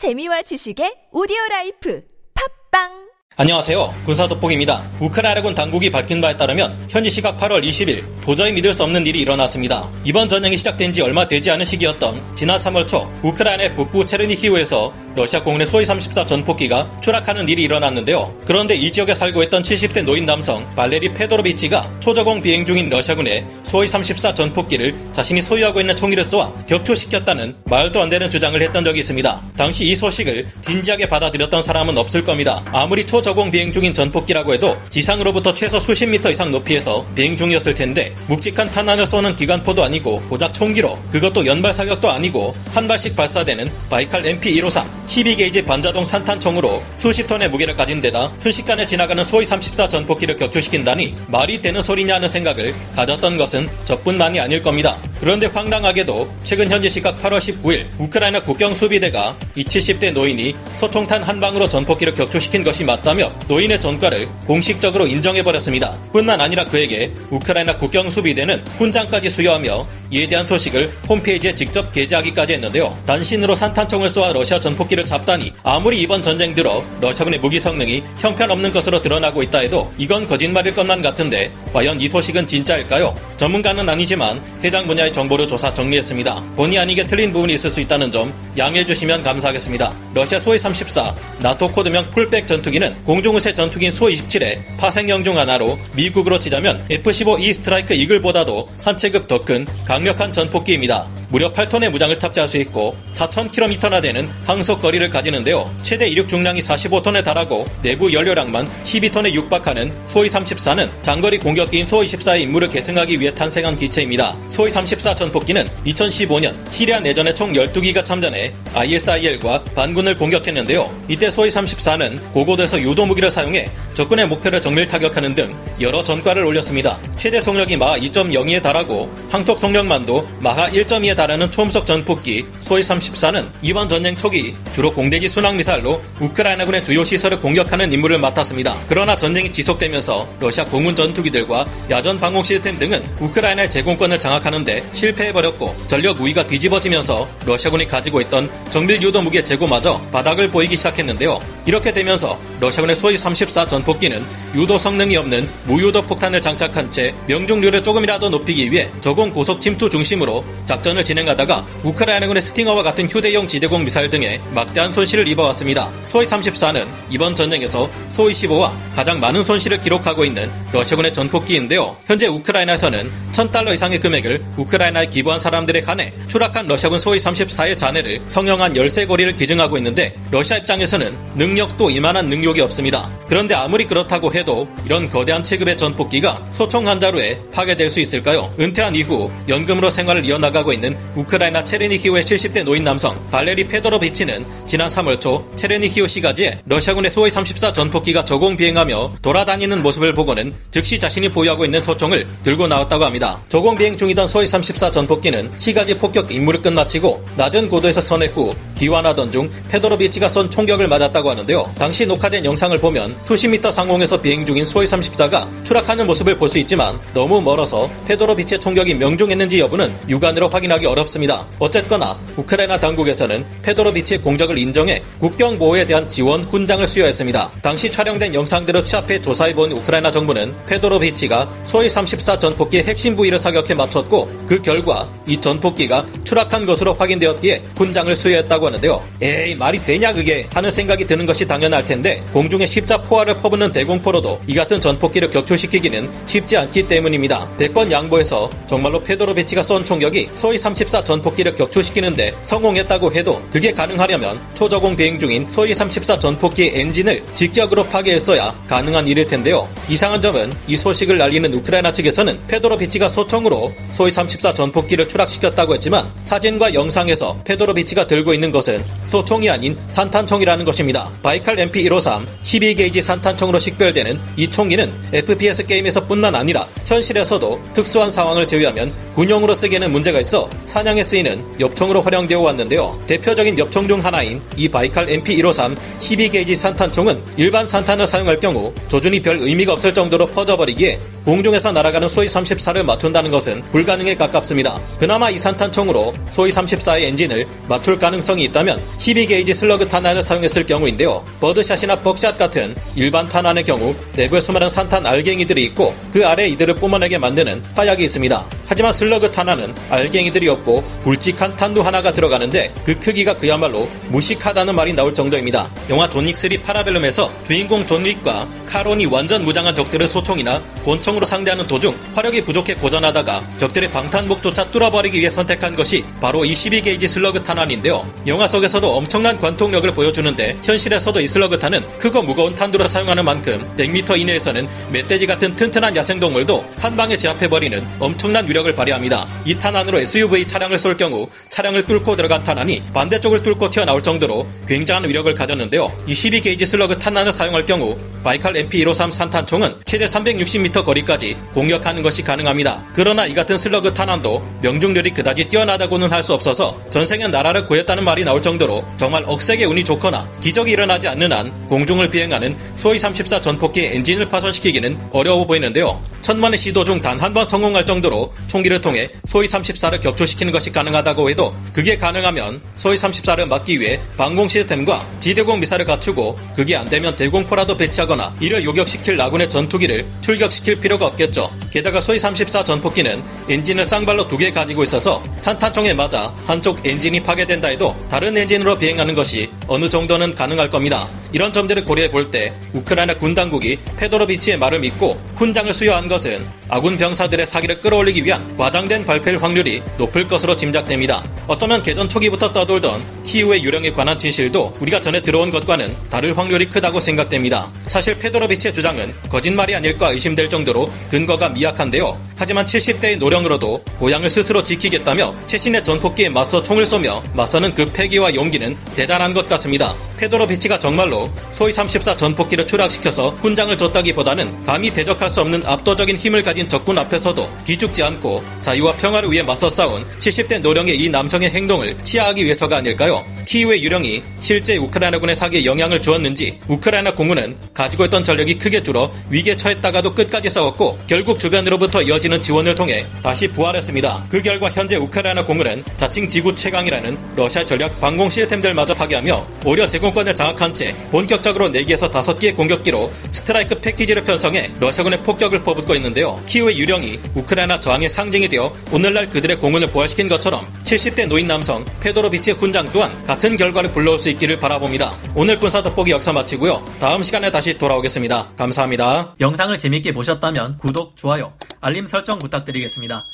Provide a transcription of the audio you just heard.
재미와 지식의 오디오 라이프. 팟빵 안녕하세요. 군사 돋보기입니다. 우크라이나군 당국이 밝힌 바에 따르면 현지 시각 8월 20일 도저히 믿을 수 없는 일이 일어났습니다. 이번 전쟁이 시작된 지 얼마 되지 않은 시기였던 지난 3월 초 우크라이나의 북부 체르니히우에서 러시아 공군의 수호이 34 전폭기가 추락하는 일이 일어났는데요. 그런데 이 지역에 살고 있던 70대 노인 남성 발레리 페도로비치가 초저공 비행 중인 러시아군의 수호이 34 전폭기를 자신이 소유하고 있는 총기를 쏘아 격추시켰다는 말도 안 되는 주장을 했던 적이 있습니다. 당시 이 소식을 진지하게 받아들였던 사람은 없을 겁니다. 아무리 초저 공 비행 중인 전폭기라고 해도 지상으로부터 최소 수십 미터 이상 높이에서 비행 중이었을 텐데 묵직한 탄환을 쏘는 기관포도 아니고 고작 총기로 그것도 연발 사격도 아니고 한 발씩 발사되는 바이칼 MP153 12게이지 반자동 산탄총으로 수십 톤의 무게를 가진 데다 순식간에 지나가는 수호이 34 전폭기를 격추시킨다니 말이 되는 소리냐 하는 생각을 가졌던 것은 저뿐만이 아닐 겁니다. 그런데 황당하게도 최근 현지 시각 8월 19일 우크라이나 국경 수비대가 이 70대 노인이 소총탄 한 방으로 전폭기를 격추시킨 것이 맞다 며 노인의 전과를 공식적으로 인정해버렸습니다. 뿐만 아니라 그에게 우크라이나 국경 수비대는 훈장까지 수여하며 이에 대한 소식을 홈페이지에 직접 게재하기까지 했는데요. 단신으로 산탄총을 쏘아 러시아 전폭기를 잡다니 아무리 이번 전쟁 들어 러시아군의 무기 성능이 형편없는 것으로 드러나고 있다 해도 이건 거짓말일 것만 같은데 과연 이 소식은 진짜일까요? 전문가는 아니지만 해당 분야의 정보를 조사 정리했습니다. 본의 아니게 틀린 부분이 있을 수 있다는 점 양해해 주시면 감사하겠습니다. 러시아 수호이 34 나토 코드명 풀백 전투기는 공중우세 전투기인 수호이 27의 파생형 중 하나로 미국으로 치자면 F-15E 스트라이크 이글보다도 한 체급 더 큰 강 력한 전폭기입니다. 무려 8톤의 무장을 탑재할 수 있고 4,000km나 되는 항속 거리를 가지는데요. 최대 이륙 중량이 45톤에 달하고 내부 연료량만 12톤에 육박하는 수호이 34는 장거리 공격기인 수호이 14의 임무를 계승하기 위해 탄생한 기체입니다. 수호이 34 전폭기는 2015년 시리아 내전에 총 12기가 참전해 ISIL과 반군을 공격했는데요. 이때 소위 34는 고고도에서 유도 무기를 사용해 적군의 목표를 정밀 타격하는 등 여러 전과를 올렸습니다. 최대 속력이 마하 2.02에 달하고 항속 속력만도 마하 1.2에 달하는 초음속 전폭기 소위 34는 이번 전쟁 초기 주로 공대지 순항 미사일로 우크라이나군의 주요 시설을 공격하는 임무를 맡았습니다. 그러나 전쟁이 지속되면서 러시아 공군 전투기들과 야전 방공 시스템 등은 우크라이나의 제공권을 장악하는데 실패해버렸고 전력 우위가 뒤집어지면서 러시아군이 가지고 있던 정밀 유도 무기의 재고마저 바닥을 보이기 시작했는데요. 이렇게 되면서 러시아군의 소위 34 전폭기는 유도 성능이 없는 무유도 폭탄을 장착한 채 명중률을 조금이라도 높이기 위해 저공 고속 침투 중심으로 작전을 진행하다가 우크라이나군의 스팅어와 같은 휴대용 지대공 미사일 등에 막대한 손실을 입어왔습니다. 소위 34는 이번 전쟁에서 소위 15와 가장 많은 손실을 기록하고 있는 러시아군의 전폭기인데요. 현재 우크라이나에서는 1000달러 이상의 금액을 우크라이나에 기부한 사람들에 관해 추락한 러시아군 소위 34의 잔해를 성형한 열쇠고리를 기증하고 있는데 러시아 입장에서는 능 력도 이만한 능력이 없습니다. 그런데 아무리 그렇다고 해도 이런 거대한 체급의 전폭기가 소총 한 자루에 파괴될 수 있을까요? 은퇴한 이후 연금으로 생활을 이어나가고 있는 우크라이나 체르니히우의 70대 노인 남성 발레리 페도로비치는 지난 3월 초 체르니히우 시가지에 러시아군의 수호이 34 전폭기가 저공 비행하며 돌아다니는 모습을 보고는 즉시 자신이 보유하고 있는 소총을 들고 나왔다고 합니다. 저공 비행 중이던 수호이 34 전폭기는 시가지 폭격 임무를 끝마치고 낮은 고도에서 선회 후 귀환하던 중 페도로비치가 쏜 총격을 맞았다고 하는 데요. 당시 녹화된 영상을 보면 수십 미터 상공에서 비행 중인 수호이 34가 추락하는 모습을 볼 수 있지만 너무 멀어서 페도로비치의 총격이 명중했는지 여부는 육안으로 확인하기 어렵습니다. 어쨌거나 우크라이나 당국에서는 페도로비치의 공적을 인정해 국경 보호에 대한 지원 훈장을 수여했습니다. 당시 촬영된 영상들을 취합해 조사해본 우크라이나 정부는 페도로 비치가 수호이 34 전폭기의 핵심 부위를 사격해 맞췄고 그 결과 이 전폭기가 추락한 것으로 확인되었기에 훈장을 수여했다고 하는데요. 에이 말이 되냐 그게 하는 생각이 드는 것이 당연할 텐데 공중에 십자 포화를 퍼붓는 대공포로도 이 같은 전폭기를 격추시키기는 쉽지 않기 때문입니다. 100번 양보해서 정말로 페도로비치가 쏜 총격이 수호이 34 전폭기를 격추시키는데 성공했다고 해도 그게 가능하려면 초저공 비행 중인 수호이 34 전폭기의 엔진을 직격으로 파괴했어야 가능한 일일 텐데요. 이상한 점은 이 소식을 알리는 우크라이나 측에서는 페도로비치가 소총으로 수호이 34 전폭기를 추락시켰다고 했지만 사진과 영상에서 페도로비치가 들고 있는 것은 소총이 아닌 산탄총이라는 것입니다. 바이칼 MP153 12게이지 산탄총으로 식별되는 이 총기는 FPS 게임에서 뿐만 아니라 현실에서도 특수한 상황을 제외하면 군용으로 쓰기에는 문제가 있어 사냥에 쓰이는 엽총으로 활용되어 왔는데요. 대표적인 엽총 중 하나인 이 바이칼 MP153 12게이지 산탄총은 일반 산탄을 사용할 경우 조준이 별 의미가 없을 정도로 퍼져버리기에 공중에서 날아가는 소위 34를 맞춘다는 것은 불가능에 가깝습니다. 그나마 이 산탄총으로 소위 34의 엔진을 맞출 가능성이 있다면 12게이지 슬러그 탄환을 사용했을 경우인데요. birdshot이나 buckshot 같은 일반 탄환의 경우 내부에 수많은 산탄 알갱이들이 있고 그 아래 이들을 뿜어내게 만드는 화약이 있습니다. 하지만 slug 탄환은 알갱이들이 없고 굵직한 탄두 하나가 들어가는데 그 크기가 그야말로 무식하다는 말이 나올 정도입니다. 영화 존윅3 파라벨룸에서 주인공 존윅과 카론이 완전 무장한 적들을 소총이나 권총으로 상대하는 도중 화력이 부족해 고전하다가 적들의 방탄복조차 뚫어버리기 위해 선택한 것이 바로 이 12게이지 slug 탄환인데요. 영화 속에서도 엄청난 관통력을 보여주는데 현실에서도 이 slug 탄은 크고 무거운 탄두를 사용하는 만큼 100m 이내에서는 멧돼지 같은 튼튼한 야생동물도 한 방에 제압해버리는 엄청난 위력을 발휘합니다. 이 탄환으로 SUV 차량을 쏠 경우 차량을 뚫고 들어간 탄환이 반대쪽을 뚫고 튀어나올 정도로 굉장한 위력을 가졌는데요. 이 12게이지 slug 탄환을 사용할 경우 바이칼 MP153 산탄총은 최대 360m 거리까지 공격하는 것이 가능합니다. 그러나 이 같은 slug 탄환도 명중률이 그다지 뛰어나다고는 할 수 없어서 전생엔 나라를 구했다는 말이 나올 정도로 정말 억세게 운이 좋거나 기적이 일어나지 않는 한 공중을 비행하는 수호이 34 전폭기의 엔진을 파손시키기는 어려워 보이는데요. 천만의 시도 중 단 한 번 성공할 정도로 총기를 통해 수호이 34를 격추시키는 것이 가능하다고 해도 그게 가능하면 수호이 34를 막기 위해 방공 시스템과 지대공 미사일을 갖추고 그게 안 되면 대공포라도 배치하거나 이를 요격시킬 아군의 전투기를 출격시킬 필요가 없겠죠. 게다가 수호이 34 전폭기는 엔진을 쌍발로 두 개 가지고 있어서 산탄총에 맞아 한쪽 엔진이 파괴된다 해도 다른 엔진으로 비행하는 것이 어느 정도는 가능할 겁니다. 이런 점들을 고려해 볼 때 우크라이나 군 당국이 페도로비치의 말을 믿고 훈장을 수여한 것은 아군 병사들의 사기를 끌어올리기 위한 과장된 발표일 확률이 높을 것으로 짐작됩니다. 어쩌면 개전 초기부터 떠돌던 키우의 유령에 관한 진실도 우리가 전에 들어온 것과는 다를 확률이 크다고 생각됩니다. 사실 페도로비치의 주장은 거짓말이 아닐까 의심될 정도로 근거가 미약한데요. 하지만 70대의 노령으로도 고향을 스스로 지키겠다며 최신의 전폭기에 맞서 총을 쏘며 맞서는 그 패기와 용기는 대단한 것 같습니다. 페도로비치가 정말로 수호이 34 전폭기를 추락시켜서 훈장을 줬다기보다는 감히 대적할 수 없는 압도적인 힘을 가진 적군 앞에서도 기죽지 않고 자유와 평화를 위해 맞서 싸운 70대 노령의 이 남성의 행동을 치하하기 위해서가 아닐까요? 키우의 유령이 실제 우크라이나군의 사기에 영향을 주었는지 우크라이나 공군은 가지고 있던 전력이 크게 줄어 위기에 처했다가도 끝까지 싸웠고 결국 주변으로부터 이어지는 지원을 통해 다시 부활했습니다. 그 결과 현재 우크라이나 공군은 자칭 지구 최강이라는 러시아 전략 방공 시스템들마저 파괴하며 오히려 제공권을 장악한 채 본격적으로 4개에서 5개의 공격기로 strike package를 편성해 러시아군의 폭격을 퍼붓고 있는데요. 키우의 유령이 우크라이나 저항의 상징이 되어 오늘날 그들의 공군을 부활시킨 것처럼 70대 노인 남성 페도로비치의 훈장 또한 같은 결과를 불러올 수 있기를 바라봅니다. 오늘 군사 돋보기 역사 마치고요. 다음 시간에 다시 돌아오겠습니다. 감사합니다. 영상을 재밌게 보셨다면 구독, 좋아요, 알림 설정 부탁드리겠습니다.